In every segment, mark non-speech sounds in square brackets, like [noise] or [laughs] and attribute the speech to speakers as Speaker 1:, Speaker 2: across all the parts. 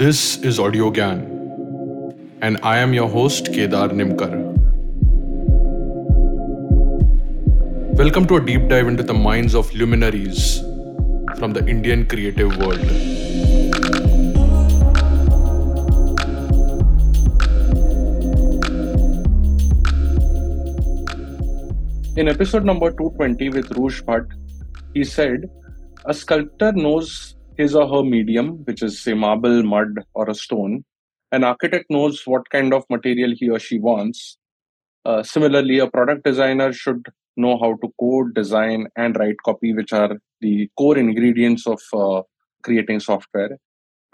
Speaker 1: This is Audio Gyan, and I am your host Kedar Nimkar. Welcome to a deep dive into the minds of luminaries from the Indian creative world. In episode number 220 with Rouge Bhatt, he said, A sculptor knows his or her medium, which is, say, marble, mud, or a stone. An architect knows what kind of material he or she wants. Uh, similarly, a product designer should know how to code, design, and write copy, which are the core ingredients of uh, creating software.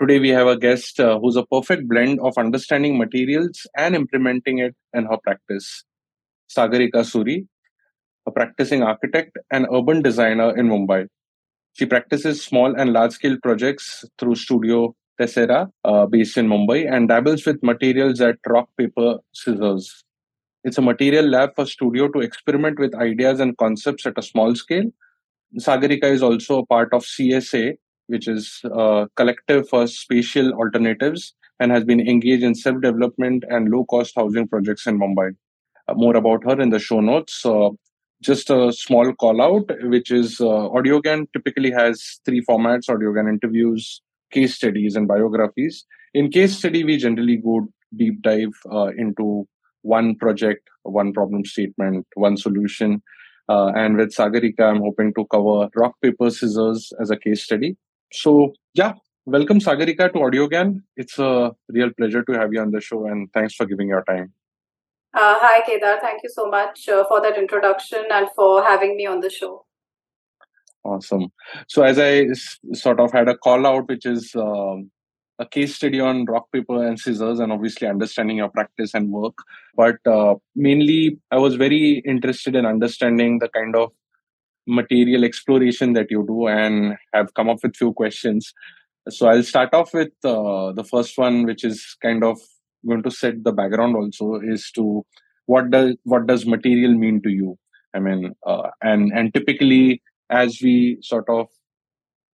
Speaker 1: Today, we have a guest uh, who's a perfect blend of understanding materials and implementing it in her practice. Sagarika Suri, a practicing architect and urban designer in Mumbai. She practices small and large scale projects through Studio Tessera, uh, based in Mumbai, and dabbles with materials at rock, paper, scissors. It's a material lab for Studio to experiment with ideas and concepts at a small scale. Sagarika is also a part of CSA, which is a collective for spatial alternatives, and has been engaged in self development and low cost housing projects in Mumbai. Uh, more about her in the show notes. Uh, just a small call out, which is uh, Audio Gyan typically has three formats Audio Gyan interviews, case studies, and biographies. In case study, we generally go deep dive uh, into one project, one problem statement, one solution. Uh, and with Sagarika, I'm hoping to cover rock, paper, scissors as a case study. So, yeah, welcome Sagarika to Audio Gyan. It's a real pleasure to have you on the show, and thanks for giving your time.
Speaker 2: Uh, hi, Kedar. Thank you so much uh, for that introduction and for having me on the show.
Speaker 1: Awesome. So, as I s- sort of had a call out, which is um, a case study on rock, paper, and scissors, and obviously understanding your practice and work. But uh, mainly, I was very interested in understanding the kind of material exploration that you do and have come up with few questions. So, I'll start off with uh, the first one, which is kind of going to set the background also is to what does what does material mean to you? I mean uh, and and typically as we sort of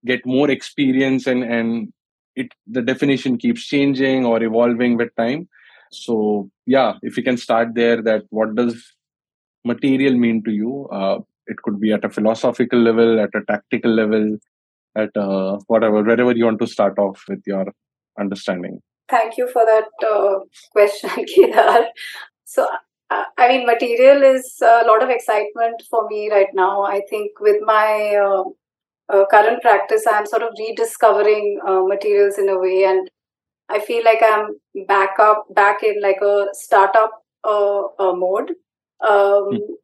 Speaker 1: get more experience and and it the definition keeps changing or evolving with time. So yeah if you can start there that what does material mean to you uh, it could be at a philosophical level at a tactical level at uh, whatever wherever you want to start off with your understanding
Speaker 2: Thank you for that uh, question, [laughs] Kedar. So, uh, I mean, material is a lot of excitement for me right now. I think with my uh, uh, current practice, I'm sort of rediscovering uh, materials in a way, and I feel like I'm back up, back in like a startup uh, uh, mode. Um,
Speaker 1: Hmm.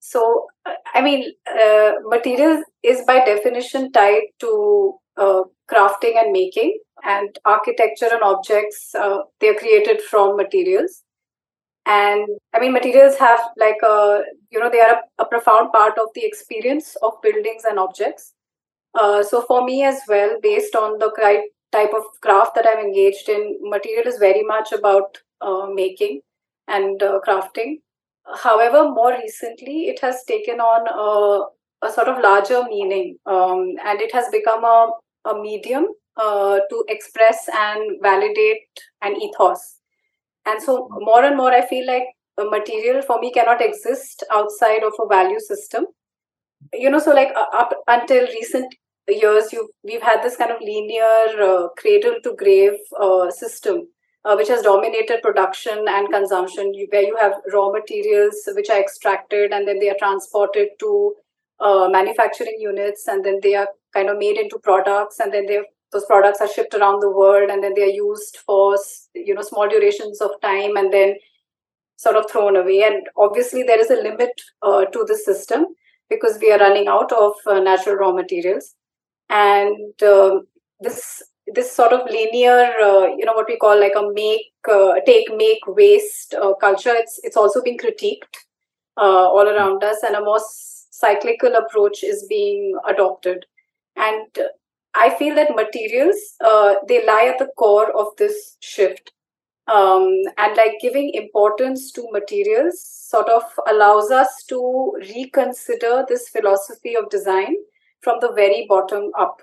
Speaker 2: so, I mean, uh, materials is by definition tied to uh, crafting and making, and architecture and objects. Uh, they're created from materials, and I mean, materials have like a you know they are a, a profound part of the experience of buildings and objects. Uh, so for me as well, based on the cri- type of craft that I'm engaged in, material is very much about uh, making and uh, crafting. However, more recently, it has taken on a, a sort of larger meaning, um, and it has become a, a medium uh, to express and validate an ethos. And so, more and more, I feel like a material for me cannot exist outside of a value system. You know, so like uh, up until recent years, you we've had this kind of linear uh, cradle to grave uh, system uh, which has dominated production and consumption, you, where you have raw materials which are extracted and then they are transported to uh, manufacturing units and then they are kind of made into products and then they those products are shipped around the world and then they are used for you know small durations of time and then sort of thrown away. And obviously there is a limit uh, to the system because we are running out of uh, natural raw materials. And um, this this sort of linear uh, you know what we call like a make uh, take make waste uh, culture it's it's also being critiqued all around us and a more cyclical approach is being adopted. And i feel that materials uh, they lie at the core of this shift. Um, and like giving importance to materials sort of allows us to reconsider this philosophy of design from the very bottom up.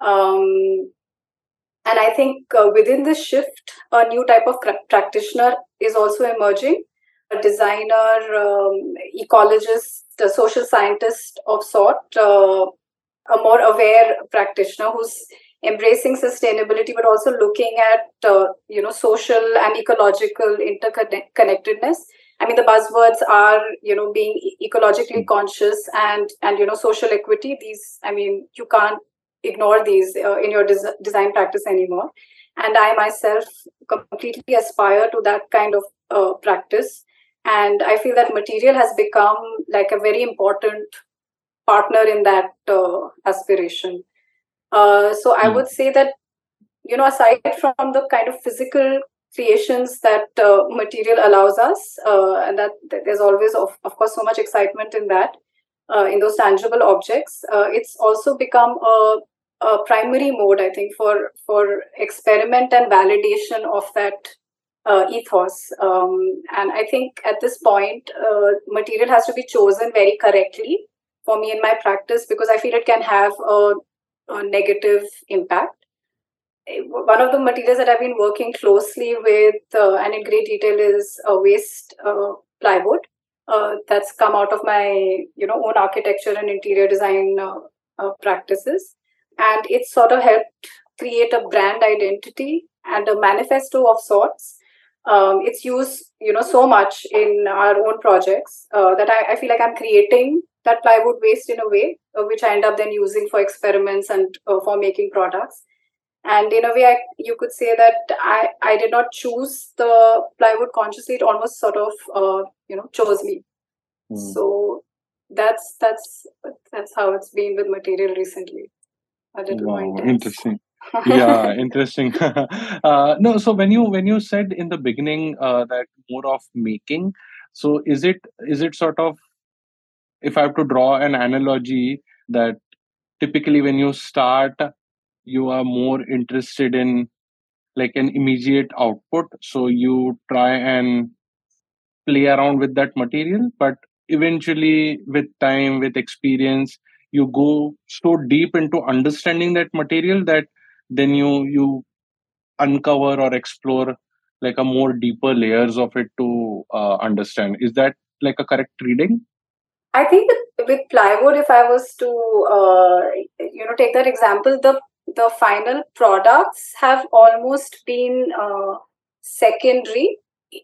Speaker 2: Um, and I think uh, within this shift, a new type of practitioner is also emerging. A designer, um, ecologist, a social scientist of sort, uh, a more aware practitioner who's embracing sustainability but also looking at uh, you know social and ecological interconnectedness. I mean the buzzwords are you know being ecologically conscious and and you know social equity. These i mean you can't ignore these uh, in your des- design practice anymore. And i myself completely aspire to that kind of uh, practice. And i feel that material has become like a very important partner in that uh, aspiration uh, so i mm. would say that you know aside from the kind of physical creations that uh, material allows us uh, and that, that, there's always of, of course so much excitement in that uh, in those tangible objects uh, it's also become a a primary mode, I think, for for experiment and validation of that uh, ethos. Um, and I think at this point, uh, material has to be chosen very correctly for me in my practice because I feel it can have a, a negative impact. One of the materials that I've been working closely with uh, and in great detail is a waste uh, plywood. Uh, that's come out of my, you know, own architecture and interior design uh, practices and it sort of helped create a brand identity and a manifesto of sorts um, it's used you know so much in our own projects uh, that I, I, feel like i'm creating that plywood waste in a way uh, which i end up then using for experiments and uh, for making products. And in a way I, you could say that I, I did not choose the plywood consciously. It almost sort of uh, you know chose me. Mm. so that's that's that's how it's been with material recently. A little wow, more
Speaker 1: interesting. Yeah [laughs] interesting. [laughs] Uh, no so when you when you said in the beginning uh, that more of making so is it is it sort of if i have to draw an analogy that typically when you start you are more interested in like an immediate output. So you try and play around with that material but eventually with time with experience you go so deep into understanding that material that then you you uncover or explore like a more deeper layers of it to uh, understand. Is that like a correct reading
Speaker 2: i think with, with plywood if i was to uh, you know take that example the the final products have almost been uh, secondary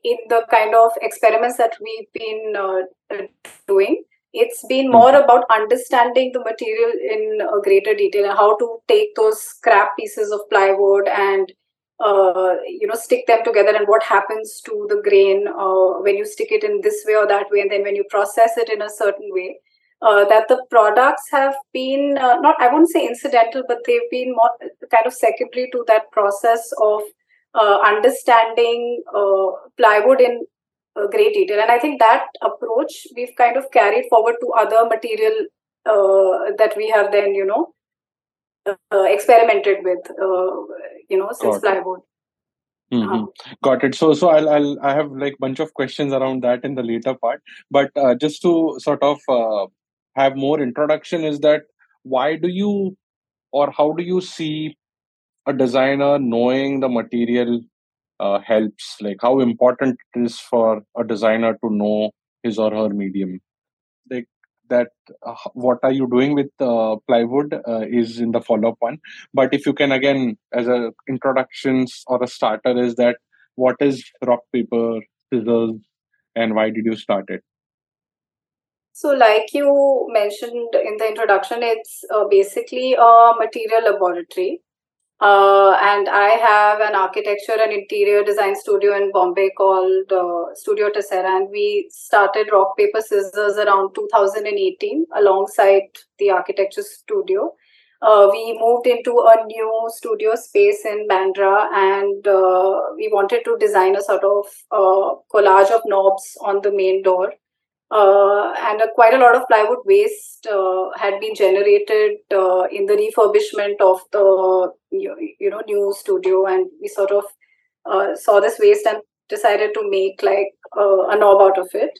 Speaker 2: in the kind of experiments that we've been uh, doing it's been hmm. more about understanding the material in a greater detail and how to take those scrap pieces of plywood and uh, you know stick them together and what happens to the grain uh, when you stick it in this way or that way and then when you process it in a certain way uh, that the products have been uh, not i wouldn't say incidental but they've been more kind of secondary to that process of uh, understanding plywood in great detail. And I think that approach we've kind of carried forward to other material that we have then, you know, uh, experimented with, uh, you know, since Got plywood.
Speaker 1: Mm-hmm. Uh-huh. Got it. So, so I'll, I'll, I have like bunch of questions around that in the later part. But uh, just to sort of uh, have more introduction, is that why do you, or how do you see a designer knowing the material uh, helps like how important it is for a designer to know his or her medium like that uh, what are you doing with uh, plywood uh, is in the follow-up one. But if you can again as a introductions or a starter is that what is rock paper scissors and why did you start it?
Speaker 2: So like you mentioned in the introduction it's uh, basically a material laboratory uh, and I have an architecture and interior design studio in Bombay called uh, Studio Tessera. And we started Rock Paper Scissors around 2018 alongside the architecture studio. Uh, we moved into a new studio space in Bandra and uh, we wanted to design a sort of uh, collage of knobs on the main door uh, and quite a lot of plywood waste uh, had been generated uh, in the refurbishment of the you know new studio. And we sort of uh, saw this waste and decided to make like uh, a knob out of it.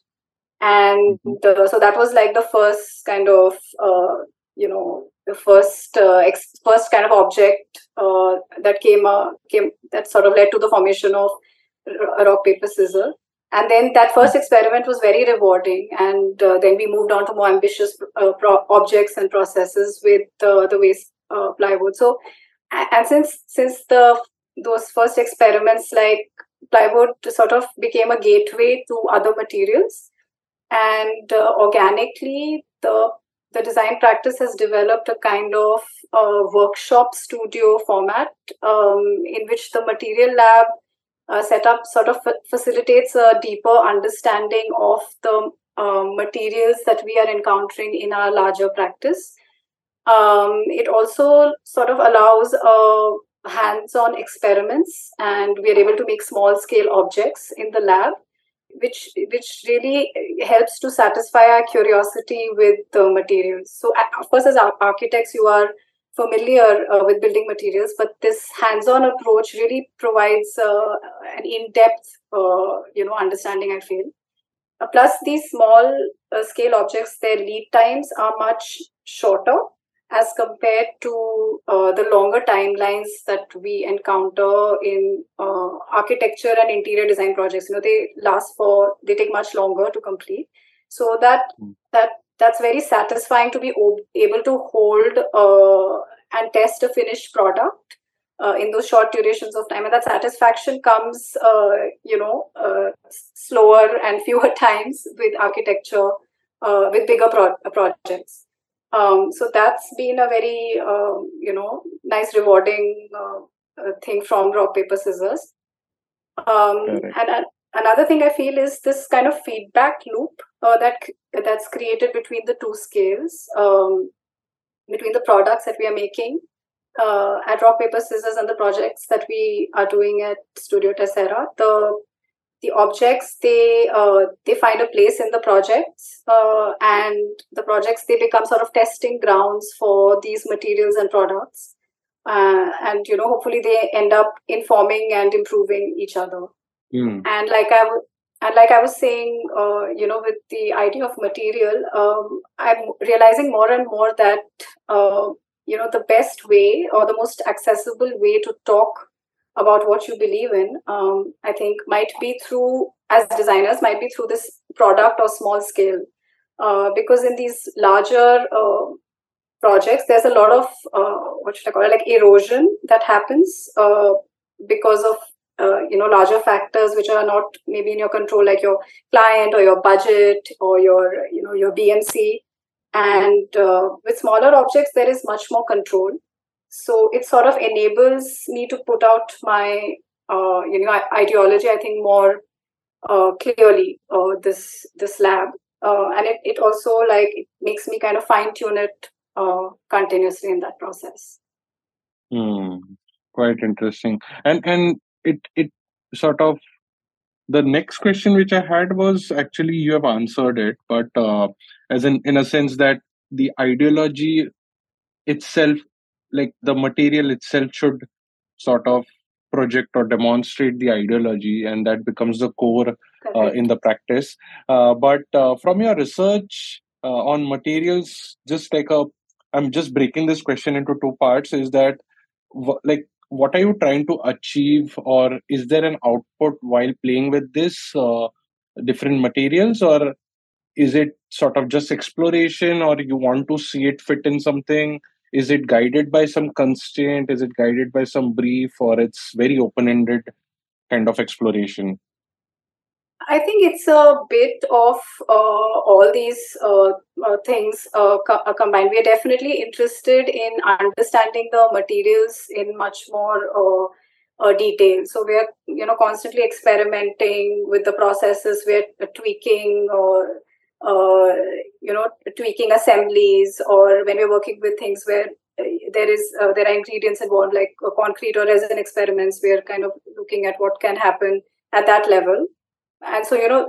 Speaker 2: And mm-hmm. so that was like the first kind of you know the first uh, ex- first kind of object uh, that came uh, came that sort of led to the formation of rock paper scissors and then that first experiment was very rewarding. And uh, then we moved on to more ambitious uh, pro- objects and processes with uh, the waste uh, plywood. So and since since the those first experiments like plywood sort of became a gateway to other materials. And uh, organically the the design practice has developed a kind of uh, workshop studio format um, in which the material lab uh, setup sort of facilitates a deeper understanding of the um, materials that we are encountering in our larger practice. Um, it also sort of allows uh, hands-on experiments, and we are able to make small-scale objects in the lab, which which really helps to satisfy our curiosity with the materials. So, of course, as architects, you are familiar uh, with building materials, but this hands-on approach really provides uh, an in-depth, uh, you know, understanding. I feel. Uh, plus, these small uh, scale objects, their lead times are much shorter as compared to uh, the longer timelines that we encounter in architecture and interior design projects. You know, they last for they take much longer to complete. So that mm. that that's very satisfying to be able to hold uh, and test a finished product uh, in those short durations of time. And that satisfaction comes uh, you know uh, slower and [laughs] fewer times with architecture uh, with bigger pro- uh, projects. Um, so that's been a very um, you know nice rewarding thing from rock paper scissors. Um, and another thing i feel is this kind of feedback loop uh, that that's created between the two scales. Um, between the products that we are making uh, at rock paper scissors and the projects that we are doing at studio tessera the the objects they uh, they find a place in the projects uh, and the projects they become sort of testing grounds for these materials and products uh, and you know hopefully they end up informing and improving each other
Speaker 1: mm.
Speaker 2: and like I and like I was saying, uh, you know, with the idea of material, um, I'm realizing more and more that, uh, you know, the best way or the most accessible way to talk about what you believe in, um, I think might be through, as designers, might be through this product or small scale. Uh, because in these larger uh, projects, there's a lot of, uh, what should I call it, like erosion that happens uh, because of uh, you know larger factors which are not maybe in your control like your client or your budget or your you know your bmc and uh, with smaller objects there is much more control. So it sort of enables me to put out my uh, you know ideology i think more uh, clearly uh, this this lab. Uh, and it, it also like it makes me kind of fine tune it continuously in that process.
Speaker 1: Hmm. quite interesting. And and it it sort of the next question which I had was actually you have answered it, but uh, as in in a sense that the ideology itself, like the material itself, should sort of project or demonstrate the ideology, and that becomes the core uh, in the practice. Uh, but uh, from your research uh, on materials, just like a, I'm just breaking this question into two parts. Is that like what are you trying to achieve or is there an output while playing with this uh, different materials? Or is it sort of just exploration or you want to see it fit in something? Is it guided by some constraint? Is it guided by some brief or it's very open ended kind of exploration
Speaker 2: I think it's a bit of uh, all these uh, uh, things uh, co- uh, combined. We are definitely interested in understanding the materials in much more uh, detail. So we are, you know, constantly experimenting with the processes. We're tweaking or, you know, tweaking assemblies, or when we're working with things where there is there are ingredients involved, like concrete or resin experiments. We are kind of looking at what can happen at that level and so you know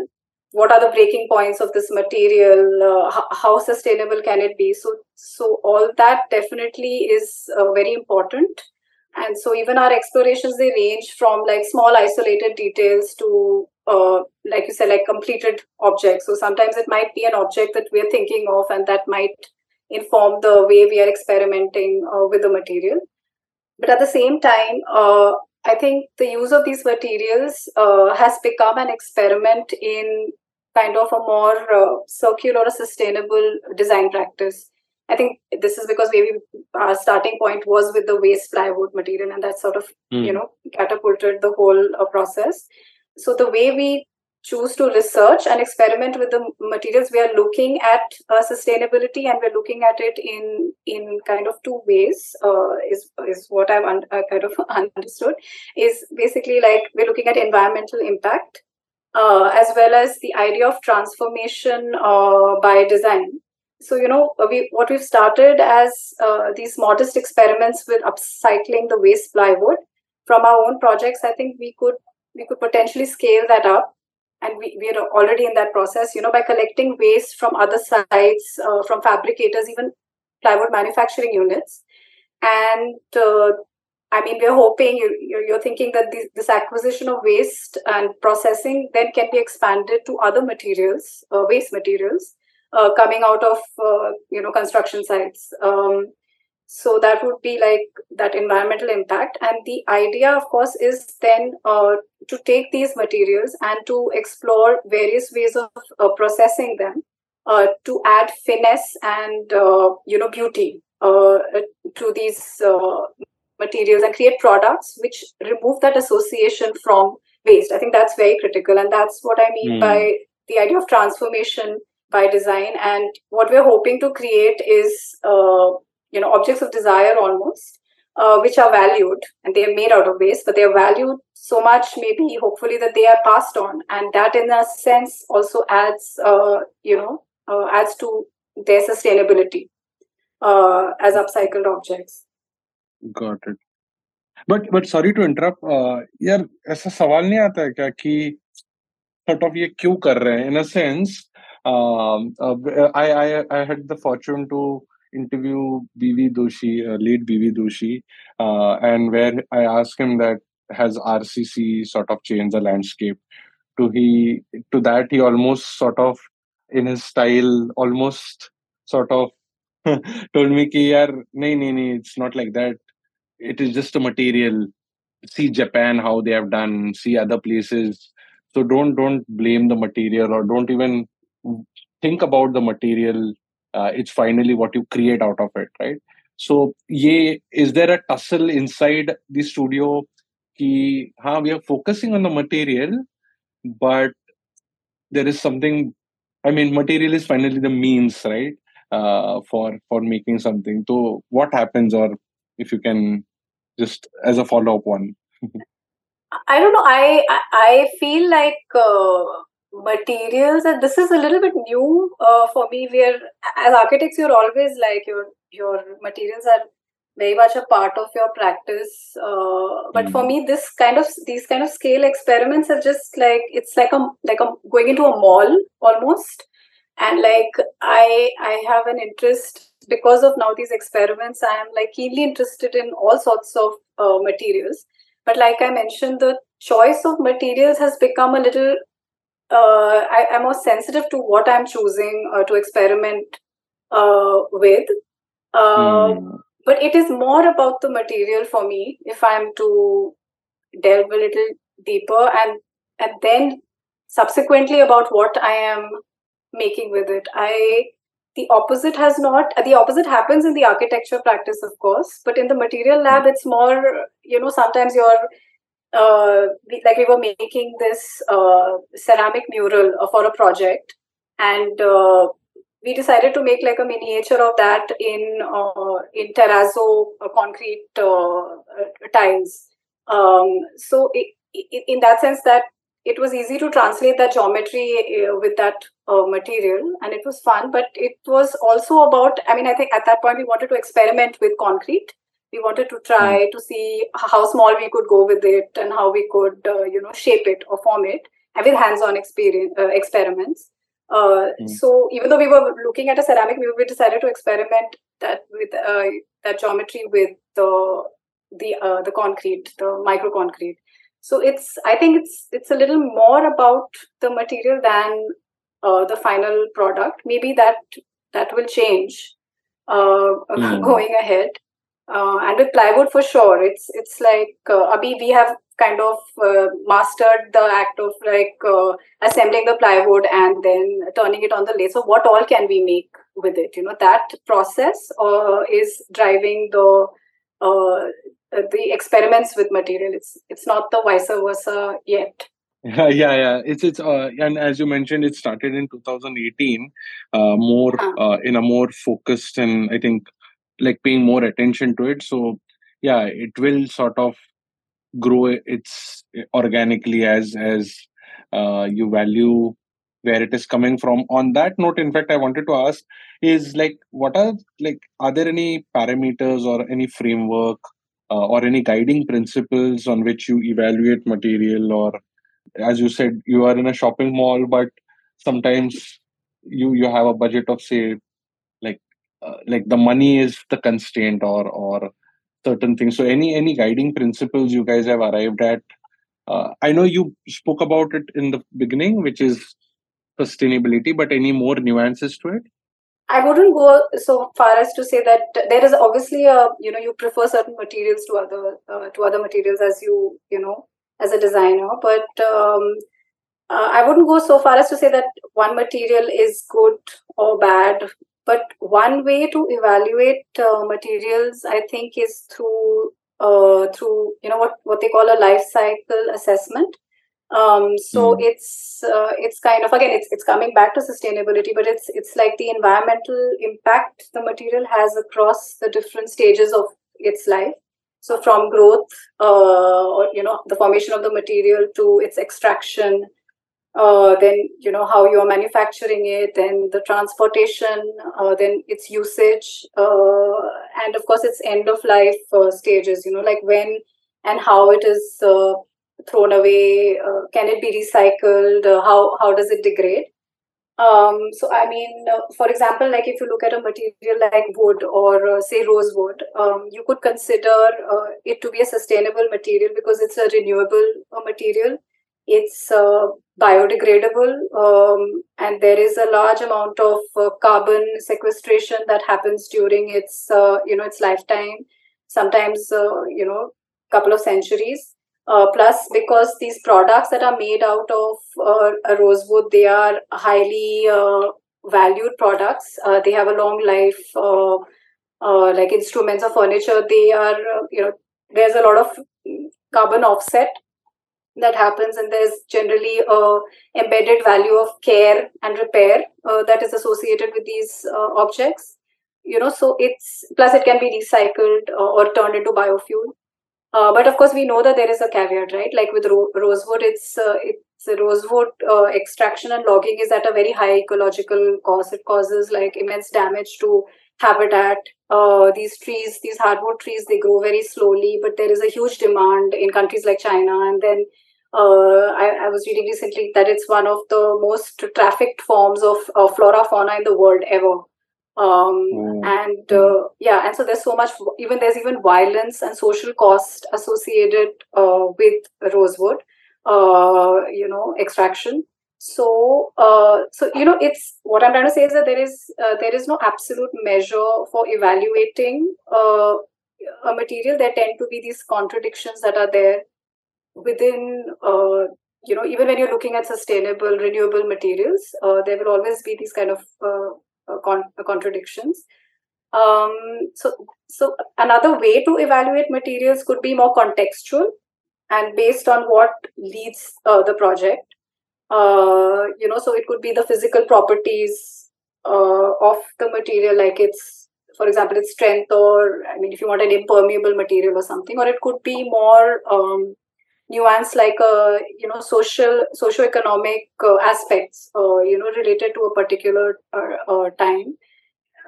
Speaker 2: what are the breaking points of this material? Uh, how, sustainable can it be? So so all that definitely is uh, very important. And so even our explorations they range from like small isolated details to uh, like you said like completed objects. So sometimes it might be an object that we're thinking of and that might inform the way we are experimenting uh, with the material. But at the same time, uh, I think the use of these materials uh, has become an experiment in kind of a more uh, circular or sustainable design practice. I think this is because maybe our starting point was with the waste plywood material, and that sort of mm. you know catapulted the whole uh, process. So the way we choose to research and experiment with the materials. We are looking at uh, sustainability and we're looking at it in in kind of two ways uh, is is what i've un- uh, kind of [laughs] understood. Is basically like we're looking at environmental impact uh, as well as the idea of transformation uh, by design. So you know we what we've started as uh, these modest experiments with upcycling the waste plywood from our own projects i think we could we could potentially scale that up and we, we are already in that process you know by collecting waste from other sites uh, from fabricators even plywood manufacturing units. And uh, i mean we're hoping you, you're thinking that this, this, acquisition of waste and processing then can be expanded to other materials uh, waste materials uh, coming out of uh, you know construction sites. Um, so that would be like that environmental impact. And the idea of course is then uh, to take these materials and to explore various ways of uh, processing them uh, to add finesse and uh, you know beauty uh, to these uh, materials and create products which remove that association from waste. I think that's very critical. And that's what i mean mm. by the idea of transformation by design. And what we're hoping to create is you know objects of desire almost uh, which are valued and they are made out of waste but they are valued so much maybe hopefully that they are passed on and that in a sense also adds uh, you know uh, adds to their sustainability uh, as upcycled objects
Speaker 1: got it but but sorry to interrupt uh, यार ऐसा सवाल नहीं आता है क्या कि sort of ये क्यों कर रहे हैं in a sense um, uh, I I I had the fortune to interview BV Doshi, uh, BV Doshi, uh, and where I asked him that has RCC sort of changed the landscape. To he to that he almost sort of in his style almost sort of [laughs] told me ki yaar nahi, nahi, it's not like that. It is just a material. See Japan how they have done. See other places. So don't don't blame the material or don't even think about the material uh, it's finally what you create out of it right? So yeah is there a tussle inside the studio ki, ha, we are focusing on the material but there is something i mean material is finally the means right uh, for for making something. So what happens or if you can just as a follow-up one? [laughs]
Speaker 2: I don't know. I i feel like uh, materials and this is a little bit new uh, for me where as architects you're always like your your materials are very much a part of your practice uh, but mm. for me this kind of these kind of scale experiments are just like it's like a like a going into a mall almost and like i i have an interest because of now these experiments i am like keenly interested in all sorts of uh, materials but like i mentioned the choice of materials has become a little uh, I, am more sensitive to what I'm choosing uh, to experiment uh, with. Mm. But it is more about the material for me if I'm to delve a little deeper and and then subsequently about what I am making with it. I the opposite has not the opposite happens in the architecture practice of course but in the material lab it's more you know sometimes you're uh, like we were making this uh, ceramic mural for a project. And uh, we decided to make like a miniature of that in uh, in terrazzo uh, concrete uh, tiles. Um, so it, it, in that sense that it was easy to translate that geometry with that material and it was fun. But it was also about i mean i think at that point we wanted to experiment with concrete we wanted to try mm. to see how small we could go with it and how we could uh, you know shape it or form it and with hands-on experience uh, experiments uh, mm. so even though we were looking at a ceramic we we decided to experiment that with uh, that geometry with the the uh, the concrete the micro concrete so it's i think it's it's a little more about the material than uh, the final product maybe that that will change mm. [laughs] going ahead. Uh, and with plywood for sure. It's it's like uh, abhi we have kind of uh, mastered the act of like uh, assembling the plywood and then turning it on the lathe. So what all can we make with it? You know that process uh, is driving the uh, the experiments with material. It's it's not the vice versa yet. [laughs]
Speaker 1: Yeah yeah. It's it's uh, and as you mentioned it started in 2018 uh, more uh, in a more focused and i think like paying more attention to it. So yeah it will sort of grow its organically as as uh, you value where it is coming from. On that note in fact i wanted to ask is like what are like are there any parameters or any framework uh, or any guiding principles on which you evaluate material? Or as you said you are in a shopping mall but sometimes you you have a budget of say uh, like the money is the constraint or or certain things so any any guiding principles you guys have arrived at uh, i know you spoke about it in the beginning which is sustainability but any more nuances to it
Speaker 2: I wouldn't go so far as to say that there is obviously a you know you prefer certain materials to other uh, to other materials as you you know as a designer, but um, uh, I wouldn't go so far as to say that one material is good or bad. But one way to evaluate uh, materials, I think, is through uh, through you know what what they call a life cycle assessment. Um, so mm. it's uh, it's kind of again it's it's coming back to sustainability, but it's it's like the environmental impact the material has across the different stages of its life. So from growth, uh, or you know, the formation of the material to its extraction, uh, then you know how you're manufacturing it, then the transportation, uh, then its usage, uh, and of course its end of life uh, stages. You know, like when and how it is uh, thrown away uh, can it be recycled how how does it degrade um, so i mean for example like if you look at a material like wood or say rosewood um, you could consider it to be a sustainable material because it's a renewable material it's biodegradable um, and there is a large amount of carbon sequestration that happens during its you know its lifetime sometimes you know couple of centuries uh, plus, because these products that are made out of uh, rosewood, they are highly uh, valued products. Uh, they have a long life, uh, uh, like instruments or furniture. They are, you know, there's a lot of carbon offset that happens, and there's generally a embedded value of care and repair that is associated with these objects. You know, so it's plus it can be recycled or turned into biofuel. Uh, but of course, we know that there is a caveat, right? Like with ro- rosewood, it's uh, it's rosewood uh, extraction and logging is at a very high ecological cost. It causes like immense damage to habitat. Uh, these trees, these hardwood trees, they grow very slowly, but there is a huge demand in countries like China. And then uh, I, I, was reading recently that it's one of the most trafficked forms of flora fauna in the world ever um, mm. and uh, yeah and so there's so much even there's even violence and social cost associated uh, with rosewood uh, you know extraction so uh, so you know it's what i'm trying to say is that there is uh, there is no absolute measure for evaluating uh, a material there tend to be these contradictions that are there within you know even when you're looking at sustainable renewable materials there will always be these kind of uh, con- uh, contradictions. Um, so, so another way to evaluate materials could be more contextual and based on what leads uh, the project. Uh, you know, so it could be the physical properties uh, of the material, like its, for example, its strength, or I mean, if you want an impermeable material or something, or it could be more um, nuance like uh, you know social socio-economic uh, aspects uh, you know related to a particular time.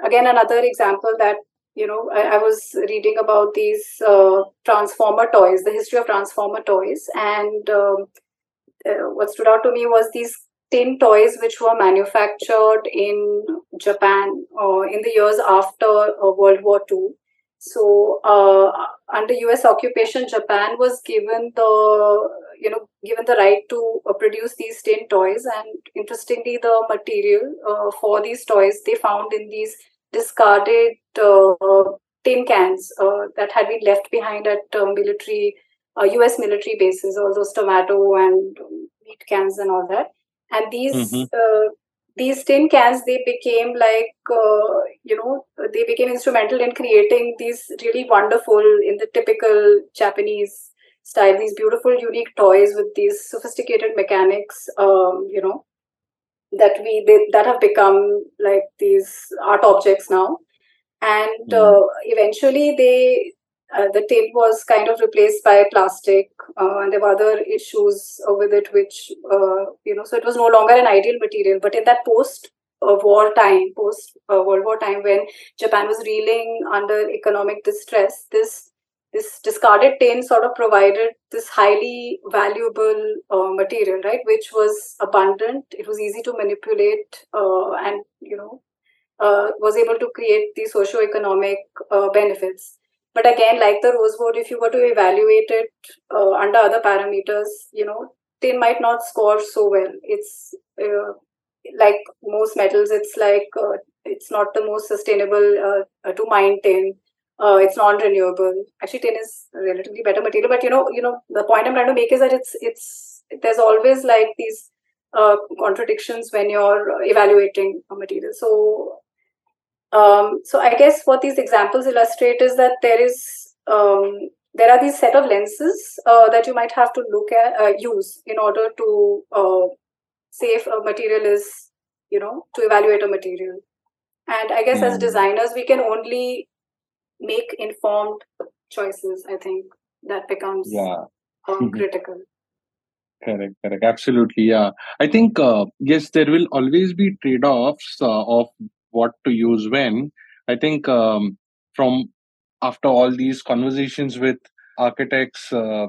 Speaker 2: Again another example that you know i, I was reading about these uh, transformer toys the history of transformer toys and um, what stood out to me was these tin toys which were manufactured in japan in the years after world war ii so uh, under U.S. occupation, Japan was given the you know given the right to uh, produce these tin toys, and interestingly, the material uh, for these toys they found in these discarded uh, tin cans uh, that had been left behind at uh, US military bases, all those tomato and meat cans and all that. And these mm-hmm. these tin cans they became like uh, you know they became instrumental in creating these really wonderful in the typical Japanese style these beautiful unique toys with these sophisticated mechanics um, you know that we they, that have become like these art objects now and mm. uh, eventually they uh, the tin was kind of replaced by plastic uh, and there were other issues with it which uh, you know so it was no longer an ideal material but in that post uh, war time post world war time when japan was reeling under economic distress this this discarded tin sort of provided this highly valuable uh, material, right? Which was abundant. It was easy to manipulate, uh, and you know, uh, was able to create the socio-economic benefits. But again, like the rosewood, if you were to evaluate it uh, under other parameters, you know, tin might not score so well. It's uh, like most metals. It's like it's not the most sustainable to mine tin uh, it's non-renewable. Actually, tin is relatively better material, but you know, you know, the point I'm trying to make is that it's it's there's always like these uh, contradictions when you're evaluating a material. So, um, so I guess what these examples illustrate is that there is um, there are these set of lenses uh, that you might have to look at uh, use in order to uh, say if a material is you know to evaluate a material. And I guess mm. as hmm. designers, we can only make informed choices i think that becomes
Speaker 1: yeah
Speaker 2: um, [laughs] critical
Speaker 1: correct correct absolutely yeah i think uh, yes there will always be trade-offs uh, of what to use when. I think um, from after all these conversations with architects uh,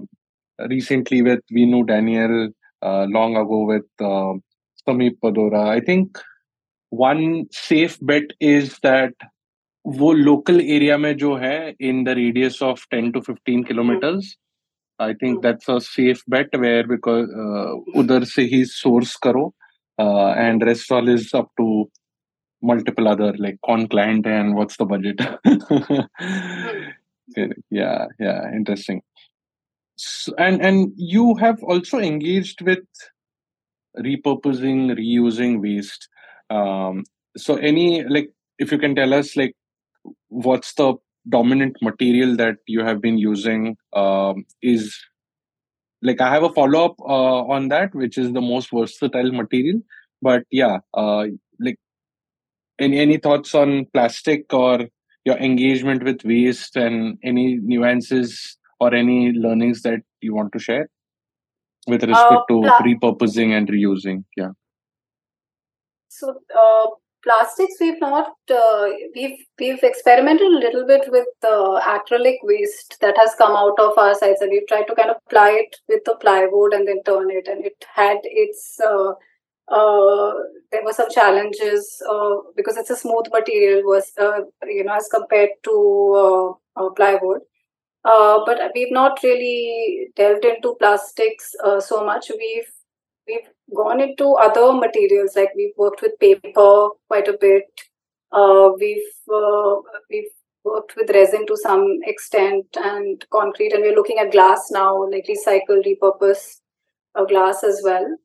Speaker 1: recently with Vinu Daniel uh, long ago with uh, Sameep Padora i think one safe bet is that wo local area mein jo hai in the radius of 10 to 15 kilometers i think that's a safe bet where because udar uh, se source karo and rest all is up to multiple other like con client and what's the budget? [laughs] Yeah yeah interesting. So, and and you have also engaged with repurposing reusing waste. Um, so any like if you can tell us like what's the dominant material that you have been using um, is like i have a follow up uh, on that which is the most versatile material but yeah uh, like any any thoughts on plastic or your engagement with waste and any nuances or any learnings that you want to share? With respect uh, to repurposing and reusing yeah.
Speaker 2: So uh, plastics we've not uh, we've we've experimented a little bit with the acrylic waste that has come out of our sites and we've tried to kind of ply it with the plywood and then turn it and it had its uh, uh, there were some challenges uh, because it's a smooth material was uh, you know as compared to uh, plywood. But we've not really delved into plastics so much. We've we've gone into other materials like we've worked with paper quite a bit. Uh, we've uh, we've worked with resin to some extent and concrete and we're looking at glass now like recycle repurpose uh, glass as well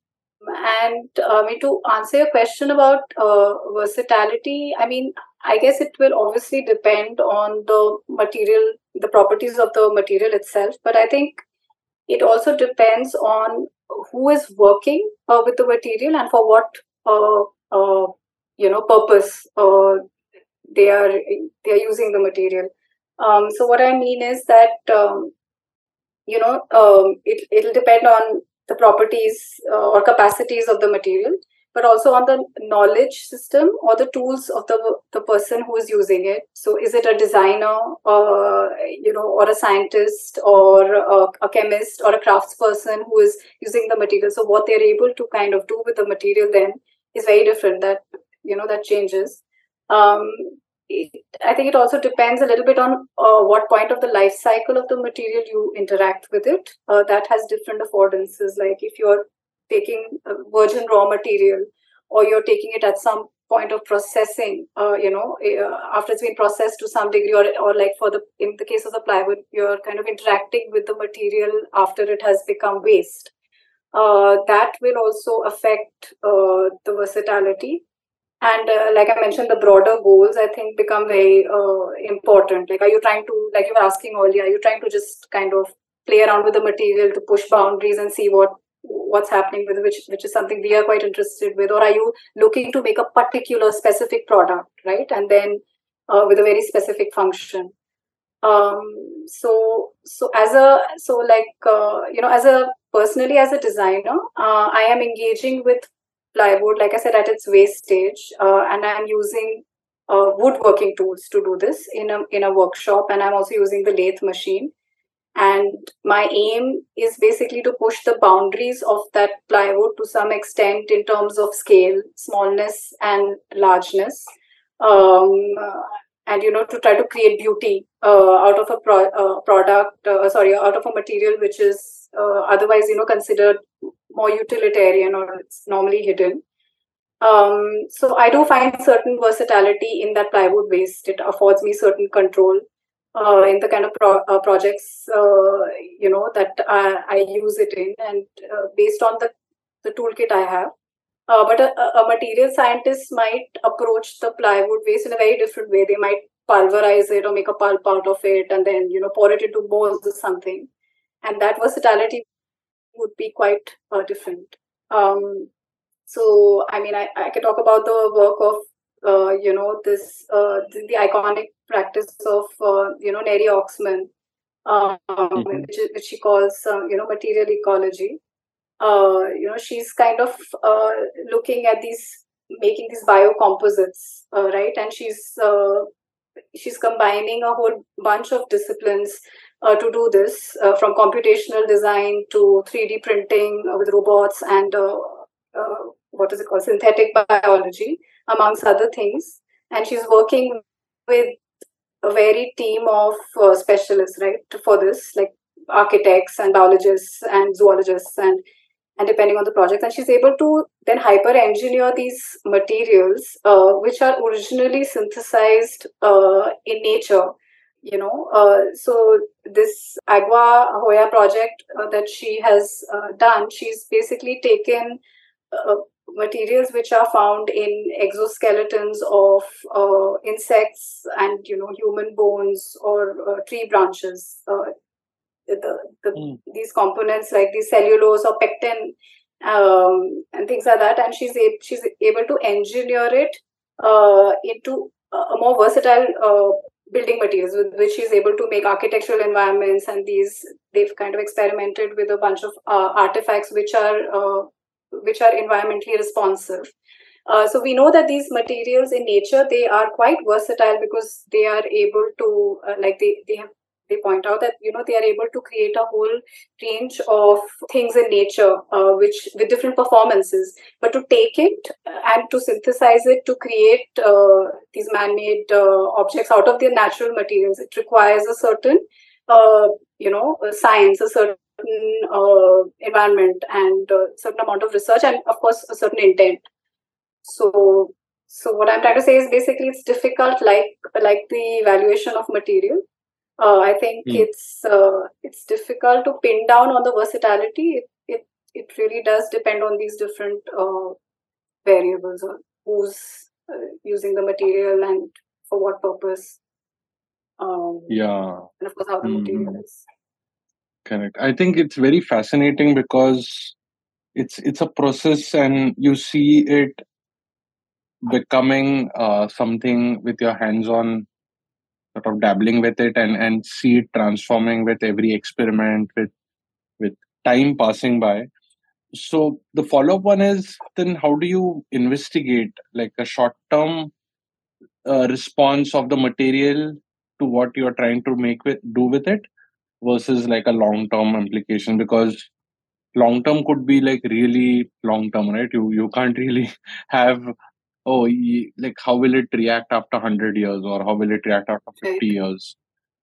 Speaker 2: and I mean to answer your question about uh, versatility i mean i guess it will obviously depend on the material the properties of the material itself but i think it also depends on who is working uh, with the material and for what uh, uh, you know purpose uh, they are they are using the material. Um, so what I mean is that um, you know um, it it'll depend on the properties uh, or capacities of the material but also on the knowledge system or the tools of the the person who is using it. So is it a designer or you know or a scientist or a, a chemist or a craftsperson who is using the material? So what they're able to kind of do with the material then is very different that you know that changes. Um, it, I think it also depends a little bit on uh, what point of the life cycle of the material you interact with it. Uh, that has different affordances. Like if you're taking virgin raw material or you're taking it at some point of processing, uh, you know, uh, after it's been processed to some degree, or, or like for the, in the case of the plywood, you're kind of interacting with the material after it has become waste. Uh, that will also affect uh, the versatility. And uh, like I mentioned, the broader goals I think become very uh, important. Like, are you trying to, like you were asking earlier, are you trying to just kind of play around with the material to push boundaries and see what what's happening with which which is something we are quite interested with? Or are you looking to make a particular specific product right? And then uh, with a very specific function. Um so so as a so like uh, you know as a personally as a designer uh, i am engaging with plywood like i said at its waste stage uh, and i'm using uh, woodworking tools to do this in a in a workshop and i'm also using the lathe machine. And my aim is basically to push the boundaries of that plywood to some extent in terms of scale smallness and largeness. Um, and you know to try to create beauty uh, out of a pro- uh, product uh, sorry out of a material which is uh, otherwise you know considered more utilitarian or it's normally hidden. Um, so i do find certain versatility in that plywood waste. It affords me certain control uh, in the kind of pro- uh, projects uh, you know that I, I, use it in and uh, based on the the toolkit i have. Uh, but a, a, material scientist might approach the plywood waste in a very different way. They might pulverize it or make a pulp out of it and then you know pour it into molds or something and that versatility would be quite uh, different um, so i mean I, I can talk about the work of uh, you know this uh, the, the, iconic practice of uh, you know Neri Oxman, um, mm-hmm. which, which, she calls you know material ecology. you know she's kind of looking at these making these biocomposites, right? And she's she's combining a whole bunch of disciplines uh, to do this, uh, from computational design to 3D printing uh, with robots and what is it called, synthetic biology amongst other things. And she's working with a very team of uh, specialists, right, for this, like architects and biologists and zoologists and and depending on the project. And she's able to then hyper engineer these materials uh, which are originally synthesized uh, in nature you know uh, so this Aguahoja project uh, that she has uh, done she's basically taken uh, materials which are found in exoskeletons of uh, insects and you know human bones or uh, tree branches uh, the, the mm. these components like the cellulose or pectin um, and things like that and she's a, she's able to engineer it uh, into a more versatile uh, building materials with which she's able to make architectural environments and these they've kind of experimented with a bunch of uh, artifacts which are which are environmentally responsive. Uh, so we know that these materials in nature they are quite versatile because they are able to uh, like they they have they point out that you know they are able to create a whole range of things in nature uh, which with different performances. But to take it and to synthesize it to create uh, these man-made uh, objects out of their natural materials it requires a certain uh, you know science a certain uh, environment and a certain amount of research and of course a certain intent. So so what i'm trying to say is basically it's difficult like like the evaluation of material uh, i think mm. it's uh, it's difficult to pin down on the versatility. It it, it really does depend on these different uh, variables or who's uh, using the material and for what purpose.
Speaker 1: Um, yeah.
Speaker 2: and of course how the mm. material is.
Speaker 1: Correct. I think it's very fascinating because it's it's a process and you see it becoming uh, something with your hands on sort of dabbling with it and and see it transforming with every experiment with with time passing by. So the follow up one is then how do you investigate like a short term uh, response of the material to what you're trying to make with do with it versus like a long term implication? Because long term could be like really long term right? You you can't really [laughs] have oh like how will it react after 100 years or how will it react after 50 right. years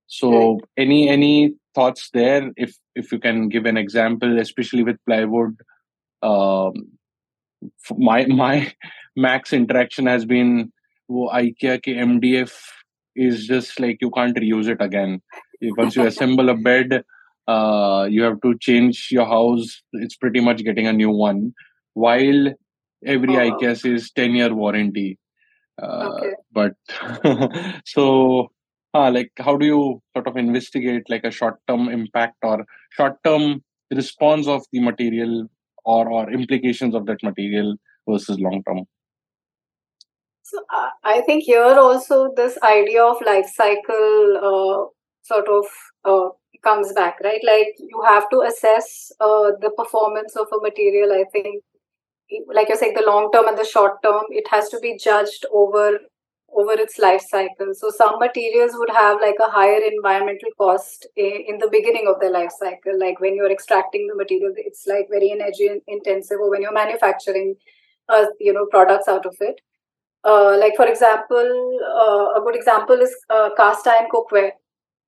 Speaker 1: so right. any any thoughts there if if you can give an example especially with plywood um, my [laughs] my max interaction has been wo IKEA ke MDF is just like you can't reuse it again. Once you [laughs] assemble a bed, uh, you have to change your house. It's pretty much getting a new one. While every oh. IKEA says 10 year warranty. Uh, okay. But [laughs] so, uh, like, how do you sort of investigate like a short term impact or short term response of the material or, or implications of that material versus long term?
Speaker 2: So uh, I think here also this idea of life cycle uh, sort of uh, comes back, right? Like you have to assess uh, the performance of a material. I think, like you're saying, the long term and the short term, it has to be judged over over its life cycle. So some materials would have like a higher environmental cost in the beginning of their life cycle. Like when you're extracting the material, it's like very energy intensive, or when you're manufacturing, uh, you know, products out of it. Uh, like for example, uh, a good example is uh, cast iron cookware.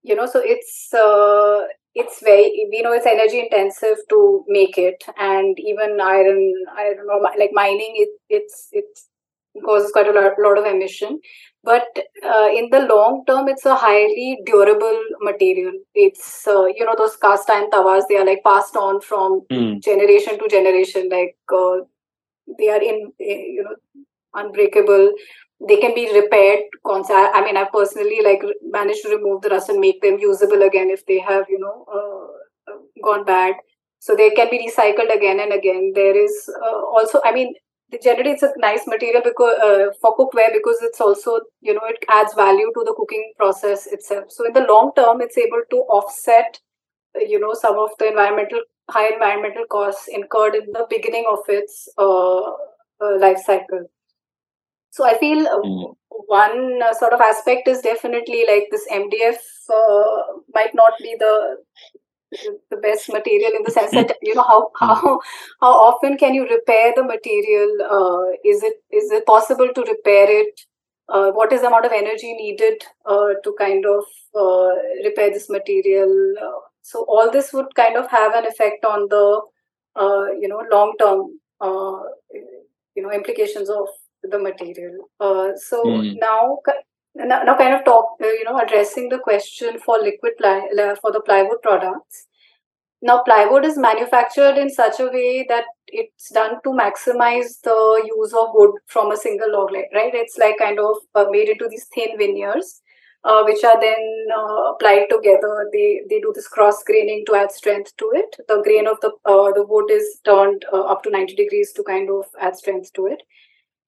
Speaker 2: You know, so it's uh, it's very we know it's energy intensive to make it, and even iron, I don't know, like mining, it it's it's causes quite a lot, lot of emission. But uh, in the long term, it's a highly durable material. It's, uh, you know, those cast iron tawas, they are like passed on from mm. generation to generation. Like uh, they are in, eh, you know, unbreakable. They can be repaired. I mean, I personally like managed to remove the rust and make them usable again if they have, you know, uh, gone bad. So they can be recycled again and again. There is uh, also i mean generally it's a nice material because uh, for cookware because it's also you know it adds value to the cooking process itself. So in the long term it's able to offset uh, you know some of the environmental high environmental costs incurred in the beginning of its uh, uh life cycle so i feel mm. one uh, sort of aspect is definitely like this mdf might not be the the best material in the sense that you know how hmm. how how often can you repair the material uh, is it is it possible to repair it uh, what is the amount of energy needed uh, to kind of uh, repair this material uh, so all this would kind of have an effect on the uh, you know long term you know implications of the material. So mm. now now, now kind of talk uh, you know addressing the question for liquid ply for the plywood products. Now plywood is manufactured in such a way that it's done to maximize the use of wood from a single log right? It's like kind of uh, made into these thin veneers uh, which are then uh, applied together. They they do this cross graining to add strength to it. The grain of the uh, the wood is turned uh, up to 90 degrees to kind of add strength to it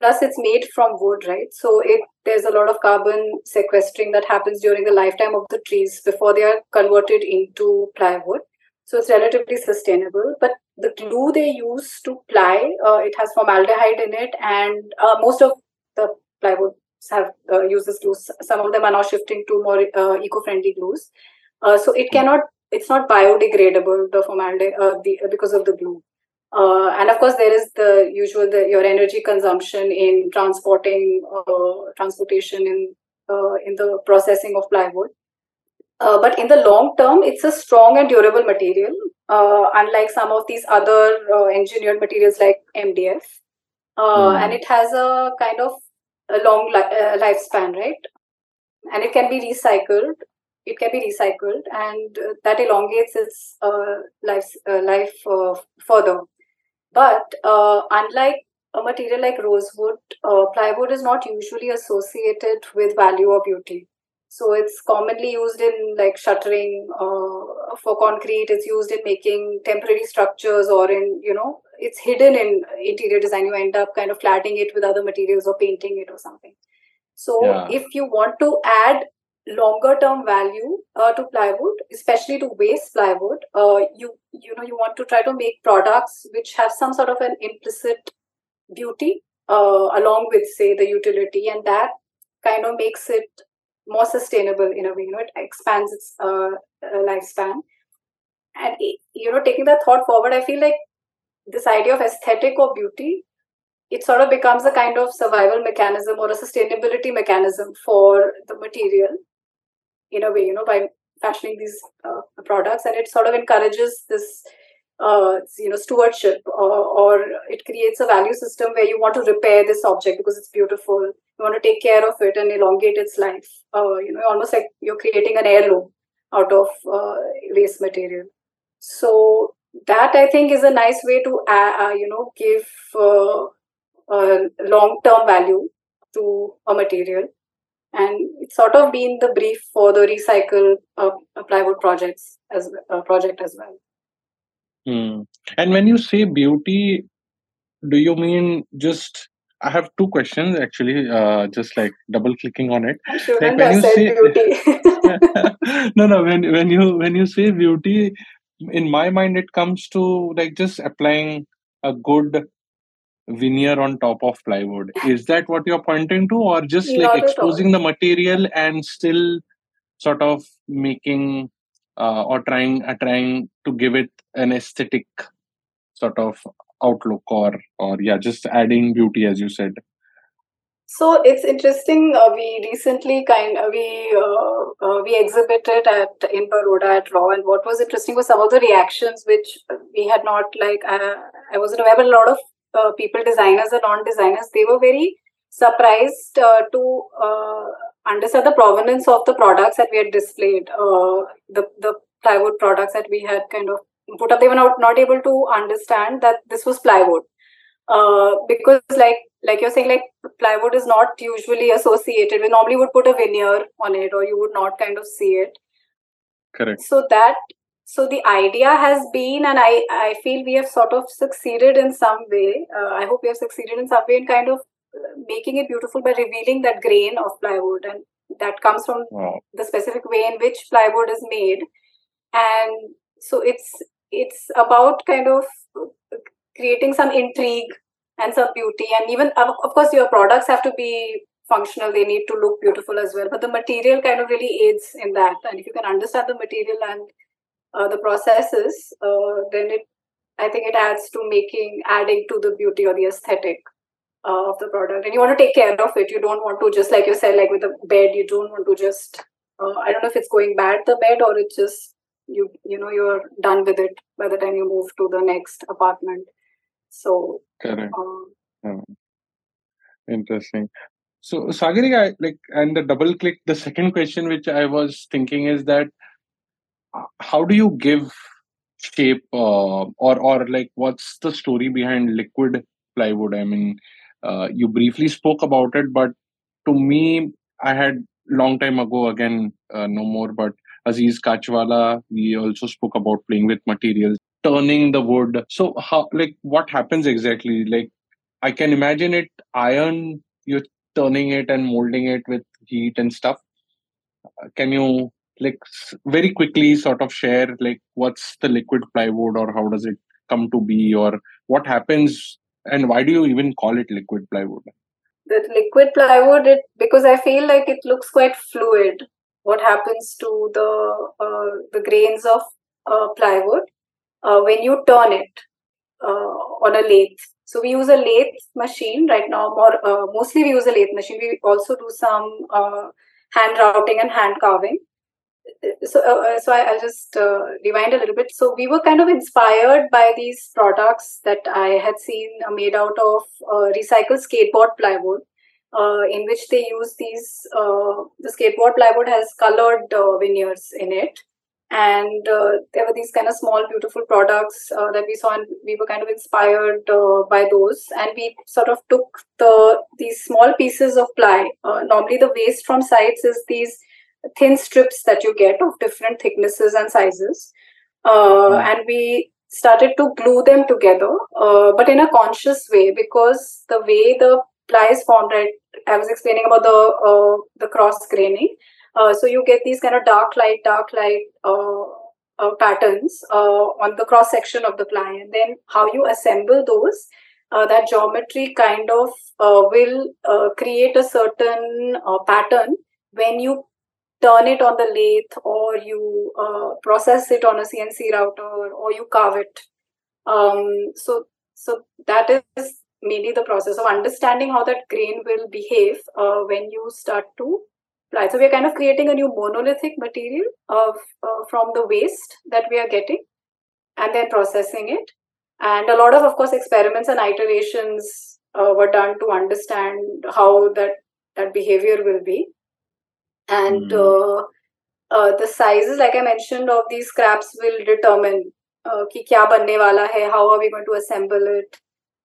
Speaker 2: plus it's made from wood right? So it there's a lot of carbon sequestering that happens during the lifetime of the trees before they are converted into plywood. So it's relatively sustainable but the glue they use to ply uh, it has formaldehyde in it and uh, most of the plywood have uh, uses glues. Some of them are now shifting to more uh, eco-friendly glues. Uh, so it cannot it's not biodegradable the formaldehyde uh, the, because of the glue uh, and of course, there is the usual the, your energy consumption in transporting uh, transportation in uh, in the processing of plywood. Uh, but in the long term, it's a strong and durable material, uh, unlike some of these other uh, engineered materials like MDF. Mm. And it has a kind of a long li- lifespan, right? And it can be recycled. It can be recycled, and that elongates its life life further. But uh, unlike a material like rosewood, uh, plywood is not usually associated with value or beauty. So it's commonly used in like shuttering uh, for concrete. It's used in making temporary structures or in you know it's hidden in interior design. You end up kind of cladding it with other materials or painting it or something. So yeah. if you want to add longer term value uh, to plywood especially to waste plywood uh, you you know you want to try to make products which have some sort of an implicit beauty uh, along with say the utility and that kind of makes it more sustainable in a way you know it expands its uh, uh, lifespan. And you know taking that thought forward i feel like this idea of aesthetic or beauty it sort of becomes a kind of survival mechanism or a sustainability mechanism for the material in a way, you know, by fashioning these uh, products, and it sort of encourages this uh, you know stewardship or, or, it creates a value system where you want to repair this object because it's beautiful. You want to take care of it and elongate its life. Uh, you know almost like you're creating an heirloom out of uh, waste material. So that i think is a nice way to you know give uh, long term value to a material and it's sort of been the brief for the recycle uh, plywood projects as uh, project as well
Speaker 1: Hmm. And when you say beauty, do you mean just? I have two questions actually. Uh, just like double clicking on it.
Speaker 2: like when you say
Speaker 1: beauty. [laughs] no, no. When when you when you say beauty, in my mind it comes to like just applying a good veneer on top of plywood. Is that what you're pointing to, or just like exposing the material and still sort of making uh, or trying uh, trying to give it an aesthetic sort of outlook or or yeah just adding beauty as you said
Speaker 2: so it's interesting uh, we recently kind of we uh, uh, we exhibited at in Baroda at raw and what was interesting was some of the reactions which we had not like uh, i wasn't aware but a lot of uh, people designers and non-designers they were very surprised uh, to understand the provenance of the products that we had displayed the the plywood products that we had kind of put up. They were not, not able to understand that this was plywood. Uh, because like like you're saying like plywood is not usually associated we normally would put a veneer on it or you would not kind of see it.
Speaker 1: Correct.
Speaker 2: So that so the idea has been and i i feel we have sort of succeeded in some way. Uh, i hope we have succeeded in some way in kind of making it beautiful by revealing that grain of plywood and that comes from wow. the specific way in which plywood is made. And so it's it's about kind of creating some intrigue and some beauty. And even of course your products have to be functional. They need to look beautiful as well. But the material kind of really aids in that. And if you can understand the material and uh, the processes uh, then it i think it adds to making adding to the beauty or the aesthetic uh, of the product. And you want to take care of it. You don't want to just like you said like with a bed you don't want to just uh, i don't know if it's going bad the bed or it's just you you know you're done with it by the time you move to the next apartment. So
Speaker 1: correct. um, interesting. So Sagarika, like and the double click the second question which i was thinking is that how do you give shape uh, or or like what's the story behind liquid plywood i mean uh, you briefly spoke about it but to me i had long time ago again uh, no more but Aziz Kachwala, we also spoke about playing with materials, turning the wood. So how like what happens exactly? Like I can imagine it iron, you're turning it and molding it with heat and stuff. Uh, can you like very quickly sort of share like what's the liquid plywood or how does it come to be or what happens and why do you even call it liquid plywood?
Speaker 2: The liquid plywood, it because I feel like it looks quite fluid what happens to the uh, the grains of uh, plywood uh, when you turn it uh, on a lathe. So we use a lathe machine right now. More uh, mostly we use a lathe machine. We also do some uh, hand routing and hand carving. So, so I, will just rewind a little bit. So we were kind of inspired by these products that I had seen made out of recycled skateboard plywood uh, in which they use these uh, the skateboard plywood has colored uh, veneers in it and uh, there were these kind of small beautiful products uh, that we saw and we were kind of inspired uh, by those and we sort of took the these small pieces of ply normally the waste from sites is these thin strips that you get of different thicknesses and sizes mm. and we started to glue them together but in a conscious way because the way the ply is formed right I was explaining about the uh, the cross graining. Uh, so you get these kind of dark light, dark light uh, uh patterns uh, on the cross section of the ply, and then how you assemble those. Uh, that geometry kind of will create a certain pattern when you turn it on the lathe or you process it on a CNC router or you carve it. Um, so so that is mainly the process of understanding how that grain will behave uh, when you start to apply. So we're kind of creating a new monolithic material of uh, from the waste that we are getting, and then processing it. And a lot of, of course, experiments and iterations uh, were done to understand how that that behavior will be. And mm. uh, the sizes, like I mentioned, of these scraps will determine uh, ki kya banne wala hai, how are we going to assemble it.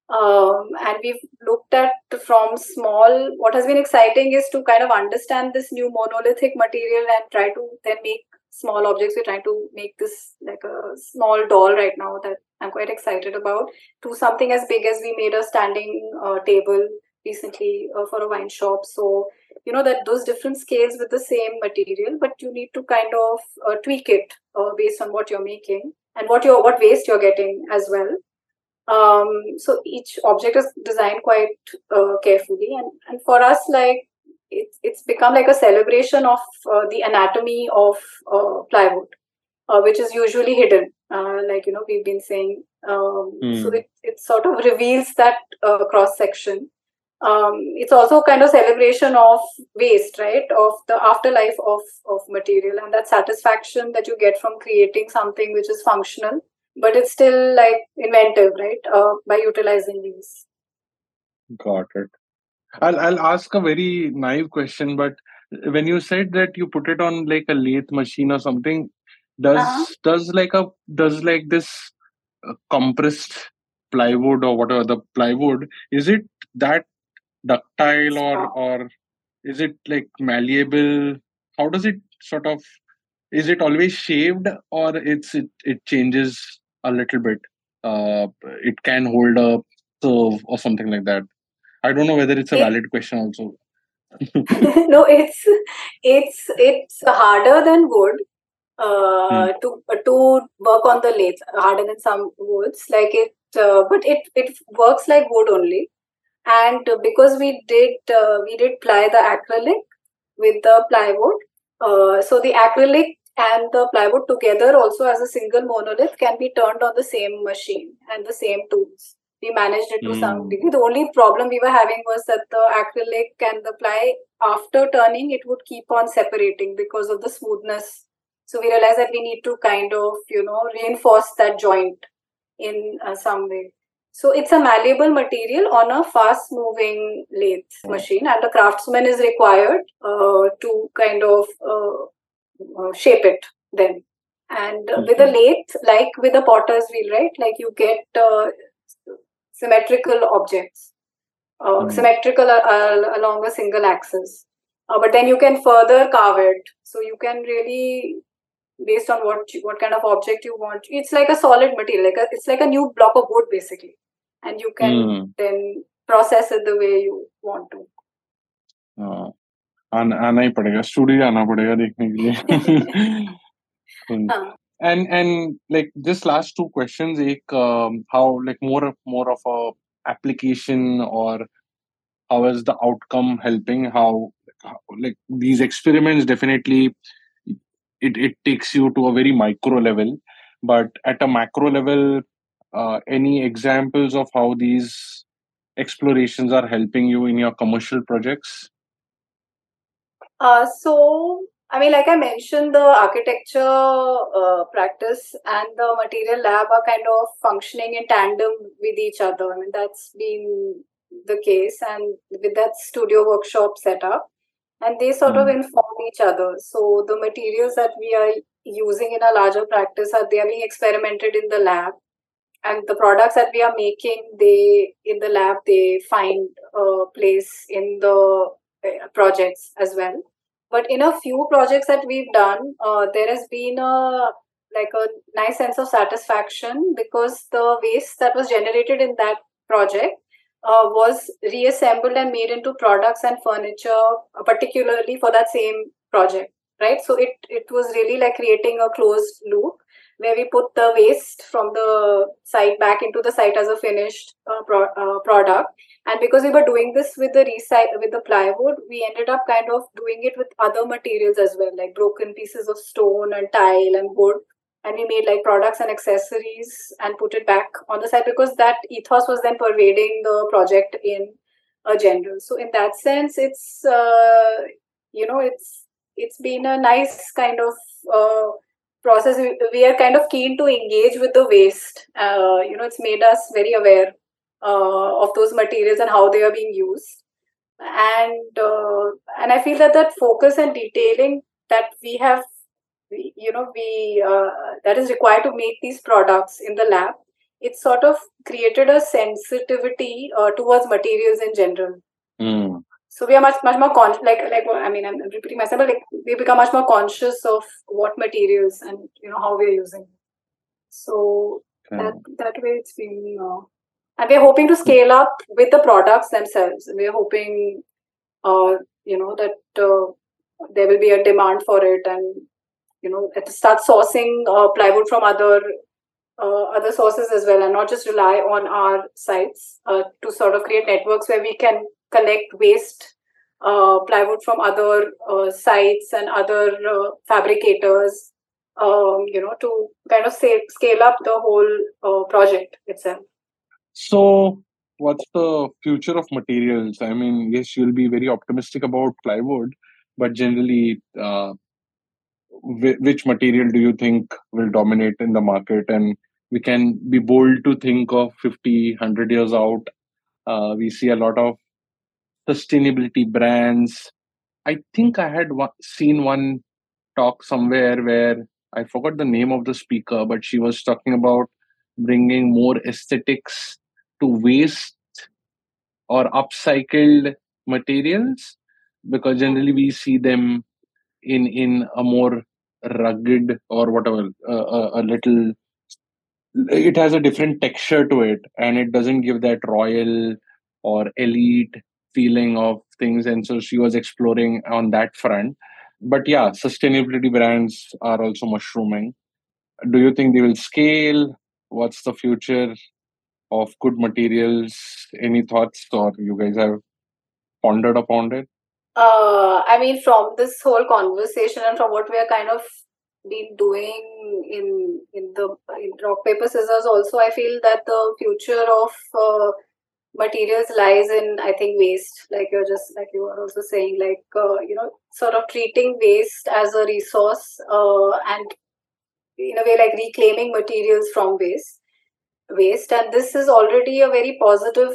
Speaker 2: Um, and we've looked at from small, what has been exciting is to kind of understand this new monolithic material and try to then make small objects. We're trying to make this like a small doll right now that I'm quite excited about to something as big as we made a standing uh, table recently uh, for a wine shop. So, you know, that those different scales with the same material, but you need to kind of uh, tweak it uh, based on what you're making and what you're, what waste you're getting as well. Um, so each object is designed quite uh, carefully, and, and for us, like it's it's become like a celebration of uh, the anatomy of uh, plywood, uh, which is usually hidden. Uh, like you know, we've been saying. Um, mm. So it it sort of reveals that uh, cross section. Um, it's also kind of celebration of waste, right? Of the afterlife of of material and that satisfaction that you get from creating something which is functional but it's still like inventive, right? Uh, by utilizing these.
Speaker 1: Got it. I'll I'll ask a very naive question, but when you said that you put it on like a lathe machine or something, does uh-huh. does like a does like this uh, compressed plywood or whatever the plywood is it that ductile or or is it like malleable? How does it sort of is it always shaved or it's it, it changes a little bit. Uh, it can hold a serve or something like that. I don't know whether it's a valid question also. [laughs]
Speaker 2: no, it's it's it's harder than wood uh, hmm. to to work on the lathe. Harder than some woods, like it, uh, but it it works like wood only. And because we did uh, we did ply the acrylic with the plywood, uh, so the acrylic and the plywood together also as a single monolith can be turned on the same machine and the same tools. We managed it to mm. some degree. The only problem we were having was that the acrylic and the ply after turning it would keep on separating because of the smoothness. So we realized that we need to kind of you know reinforce that joint in uh, some way so it's a malleable material on a fast moving lathe machine and the craftsman is required uh, to kind of uh, uh, shape it then. And uh, mm-hmm. with a lathe, like with a potter's wheel, right? Like you get uh, symmetrical objects, mm-hmm. symmetrical along a single axis. but then you can further carve it. So you can really based on what you, what kind of object you want it's like a solid material like a, it's like a new block of wood basically and you can mm. then process it the way you want to
Speaker 1: uh, आना ही पड़ेगा studio आना पड़ेगा देखने के लिए and and like just last two questions ek um, how like more more of a application or how is the outcome helping how, how like these experiments definitely it, it takes you to a very micro level but at a macro level uh, any examples of how these explorations are helping you in your commercial projects
Speaker 2: uh, so, I mean, like I mentioned, the architecture uh, practice and the material lab are kind of functioning in tandem with each other. I mean, that's been the case, and with that studio workshop setup, and they sort mm. of hmm. inform each other. So, the materials that we are using in a larger practice are they are being experimented in the lab and the products that we are making they in the lab they find a place in the uh, projects as well. But in a few projects that we've done, uh, there has been a like a nice sense of satisfaction because the waste that was generated in that project uh, was reassembled and made into products and furniture, uh, particularly for that same project. Right, so it it was really like creating a closed loop where we put the waste from the site back into the site as a finished uh, pro- uh, product. And because we were doing this with the recycle with the plywood we ended up kind of doing it with other materials as well like broken pieces of stone and tile and wood. And we made like products and accessories and put it back on the site because that ethos was then pervading the project in a general. So in that sense it's uh, you know it's it's been a nice kind of uh, process we are kind of keen to engage with the waste uh, you know it's made us very aware uh, of those materials and how they are being used and uh, and i feel that that focus and detailing that we have you know we uh, that is required to make these products in the lab it sort of created a sensitivity uh, towards materials in general. So we are much much more conscious like like i mean i'm repeating myself but like we become much more conscious of what materials and you know how we're using so okay. that that way it's been uh, and we're hoping to scale up with the products themselves we're hoping uh, you know that uh, there will be a demand for it and you know start sourcing uh, plywood from other uh, other sources as well and not just rely on our sites uh, to sort of create networks where we can collect waste uh, plywood from other uh, sites and other fabricators um, you know to kind of say, scale up the whole project itself
Speaker 1: so, what's the future of materials? I mean, yes, you'll be very optimistic about plywood, but generally, uh, which material do you think will dominate in the market? And we can be bold to think of 50, 100 years out. Uh, we see a lot of sustainability brands. I think I had one, seen one talk somewhere where I forgot the name of the speaker, but she was talking about bringing more aesthetics to waste or upcycled materials because generally we see them in in a more rugged or whatever uh, a, little it has a different texture to it and it doesn't give that royal or elite feeling of things. And so she was exploring on that front. But yeah sustainability brands are also mushrooming. Do you think they will scale? What's the future of good materials? Any thoughts? Or you guys have pondered upon it?
Speaker 2: Uh, i mean from this whole conversation and from what we are kind of been doing in in the in rock paper scissors also i feel that the future of uh, materials lies in i think waste like you're just like you were also saying like uh, you know sort of treating waste as a resource uh, and in a way like reclaiming materials from waste waste. And this is already a very positive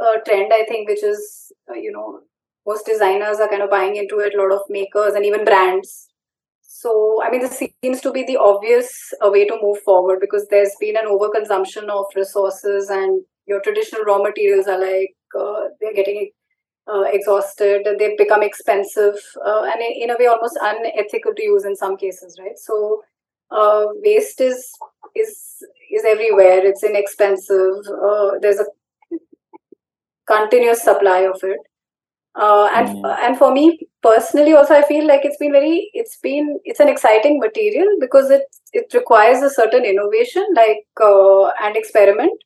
Speaker 2: uh, trend i think which is uh, you know most designers are kind of buying into it a lot of makers and even brands. So i mean this seems to be the obvious uh, way to move forward because there's been an overconsumption of resources and your traditional raw materials are like uh, they're getting uh, exhausted and they've become expensive uh, and in, in, a way almost unethical to use in some cases right so waste is is is everywhere. It's inexpensive. Uh, there's a continuous supply of it. Uh, and mm. and for me personally also i feel like it's been very it's been it's an exciting material because it it requires a certain innovation like uh, and experiment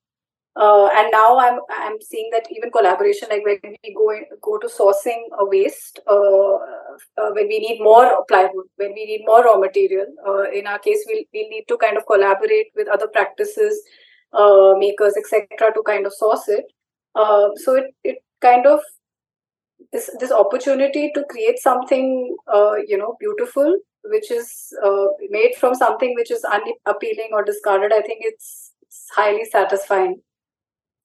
Speaker 2: uh, and now I'm I'm seeing that even collaboration, like when we go in, go to sourcing a waste, uh, uh, when we need more plywood, when we need more raw material. Uh, in our case, we'll we need to kind of collaborate with other practices, uh, makers, etc., to kind of source it. Uh, so it it kind of this this opportunity to create something you know beautiful, which is made from something which is unappealing or discarded. I think it's highly satisfying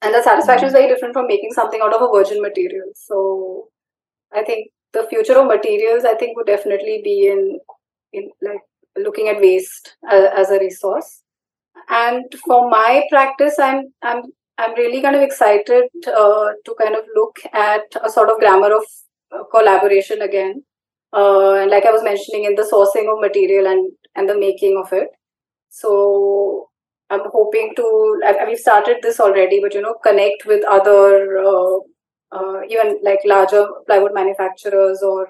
Speaker 2: and the satisfaction is hmm. very different from making something out of a virgin material. So i think the future of materials i think would definitely be in in like looking at waste as, as a resource. And for my practice i'm i'm i'm really kind of excited uh, to kind of look at a sort of grammar of uh, collaboration again. Uh, and like i was mentioning in the sourcing of material and and the making of it. So I'm hoping to. We've started this already, but you know, connect with other, uh, uh, even like larger plywood manufacturers or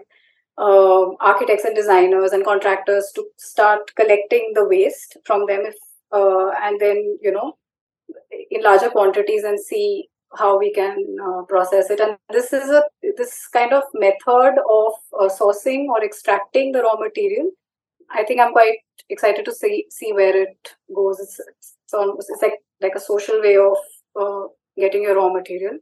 Speaker 2: uh, architects and designers and contractors to start collecting the waste from them, if uh, and then you know, in larger quantities and see how we can uh, process it. And this is a this kind of method of uh, sourcing or extracting the raw material I think I'm quite excited to see see where it goes. It's it's, almost, it's like like a social way of uh, getting your raw material,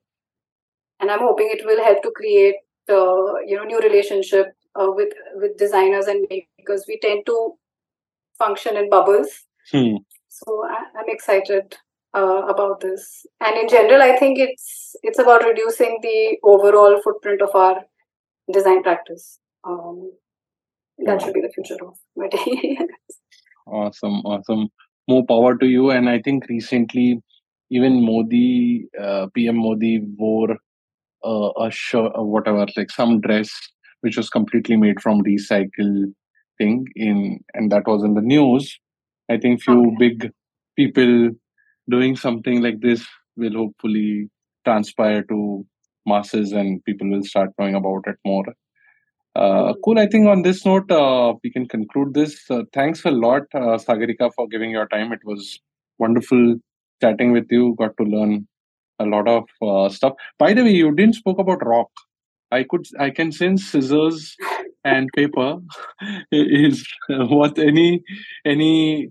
Speaker 2: and I'm hoping it will help to create uh, you know new relationship uh, with with designers and makers. We tend to function in bubbles.
Speaker 1: Hmm.
Speaker 2: So I, am excited uh, about this. And in general, I think it's it's about reducing the overall footprint of our design practice. Um, that should be the future of materials. [laughs]
Speaker 1: awesome, awesome. More power to you. And I think recently, even Modi, uh, PM Modi wore uh, a shirt or whatever, like some dress which was completely made from recycled thing in, and that was in the news. I think few okay. big people doing something like this will hopefully transpire to masses and people will start knowing about it more. Uh, cool. I think on this note, uh, we can conclude this. Uh, thanks a lot, uh, Sagarika, for giving your time. It was wonderful chatting with you. Got to learn a lot of uh, stuff. By the way, you didn't spoke about rock. I could, I can sense scissors and paper. [laughs] Is what any any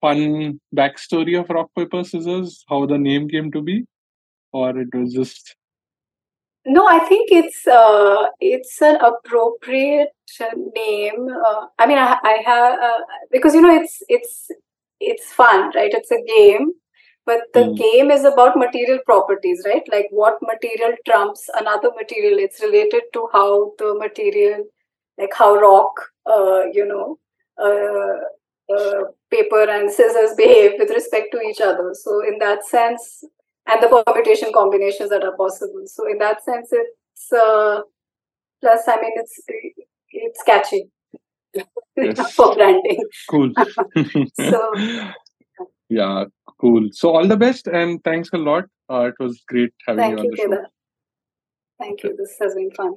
Speaker 1: fun backstory of rock paper scissors? How the name came to be, or it was just
Speaker 2: no, I think it's uh, it's an appropriate name. Uh, I mean, I, I have uh, because you know it's it's it's fun, right? It's a game, but the mm. game is about material properties, right? Like what material trumps another material. It's related to how the material, like how rock, uh, you know, uh, uh, paper and scissors [laughs] behave with respect to each other. So in that sense, and the permutation combinations that are possible. So in that sense, it's uh, plus. I mean, it's it's catchy yes. [laughs] for branding.
Speaker 1: Cool. [laughs] [laughs] so yeah, cool. So all the best and thanks a lot. Uh, it was great having
Speaker 2: Thank
Speaker 1: you on
Speaker 2: the show. Thank you. This has been fun.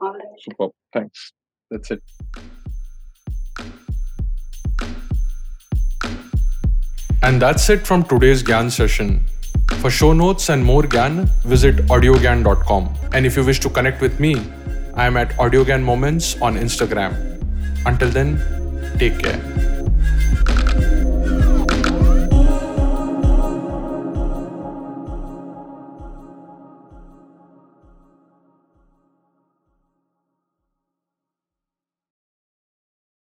Speaker 2: All right.
Speaker 1: Super. Thanks. That's it. And that's it from today's Gyan session. For show notes and more Gyan, visit audiogyan.com. And if you wish to connect with me, I am at AudioGyan Moments on Instagram. Until then, take care.